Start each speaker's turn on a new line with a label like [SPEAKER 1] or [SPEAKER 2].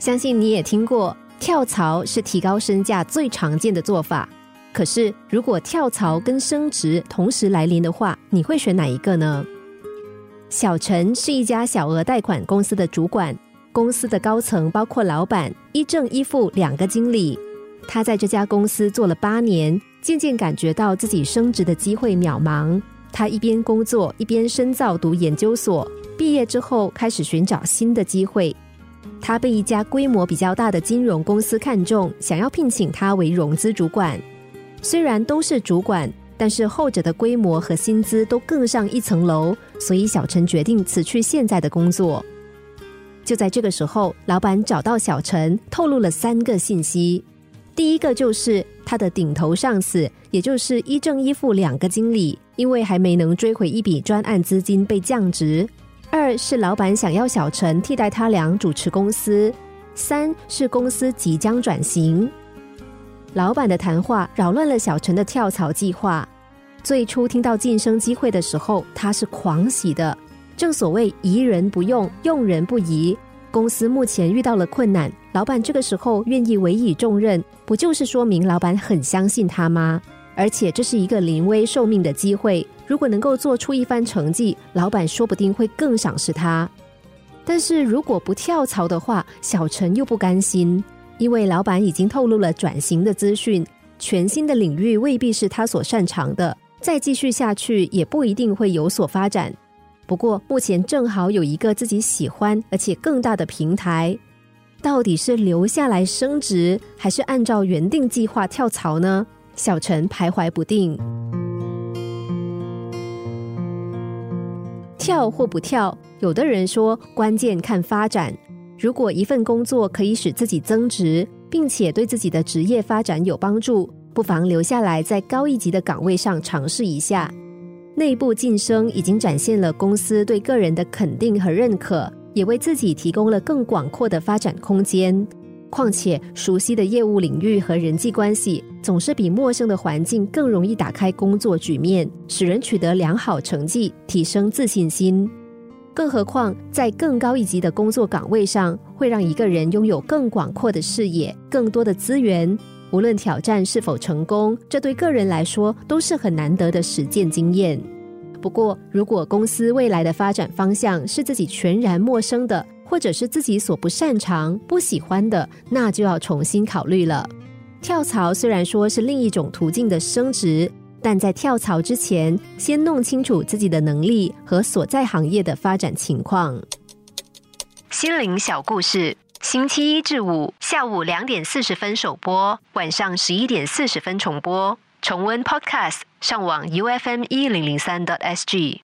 [SPEAKER 1] 相信你也听过，跳槽是提高身价最常见的做法。可是，如果跳槽跟升职同时来临的话，你会选哪一个呢？小陈是一家小额贷款公司的主管，公司的高层包括老板、一正一副两个经理。他在这家公司做了八年，渐渐感觉到自己升职的机会渺茫。他一边工作，一边深造读研究所，毕业之后开始寻找新的机会。他被一家规模比较大的金融公司看中，想要聘请他为融资主管。虽然都是主管，但是后者的规模和薪资都更上一层楼，所以小陈决定辞去现在的工作。就在这个时候，老板找到小陈，透露了三个信息。第一个就是他的顶头上司，也就是一正一负两个经理，因为还没能追回一笔专案资金被降职。二是老板想要小陈替代他俩主持公司，三是公司即将转型。老板的谈话扰乱了小陈的跳槽计划。最初听到晋升机会的时候，他是狂喜的。正所谓疑人不用，用人不疑。公司目前遇到了困难，老板这个时候愿意委以重任，不就是说明老板很相信他吗？而且这是一个临危受命的机会。如果能够做出一番成绩，老板说不定会更赏识他。但是如果不跳槽的话，小陈又不甘心，因为老板已经透露了转型的资讯，全新的领域未必是他所擅长的，再继续下去也不一定会有所发展。不过目前正好有一个自己喜欢而且更大的平台，到底是留下来升职，还是按照原定计划跳槽呢？小陈徘徊不定。跳或不跳，有的人说关键看发展。如果一份工作可以使自己增值，并且对自己的职业发展有帮助，不妨留下来在高一级的岗位上尝试一下。内部晋升已经展现了公司对个人的肯定和认可，也为自己提供了更广阔的发展空间。况且，熟悉的业务领域和人际关系，总是比陌生的环境更容易打开工作局面，使人取得良好成绩，提升自信心。更何况，在更高一级的工作岗位上，会让一个人拥有更广阔的视野、更多的资源。无论挑战是否成功，这对个人来说都是很难得的实践经验。不过，如果公司未来的发展方向是自己全然陌生的，或者是自己所不擅长、不喜欢的，那就要重新考虑了。跳槽虽然说是另一种途径的升职，但在跳槽之前，先弄清楚自己的能力和所在行业的发展情况。心灵小故事，星期一至五下午两点四十分首播，晚上十一点四十分重播。重温 Podcast，上网 U F M 一零零三 t S G。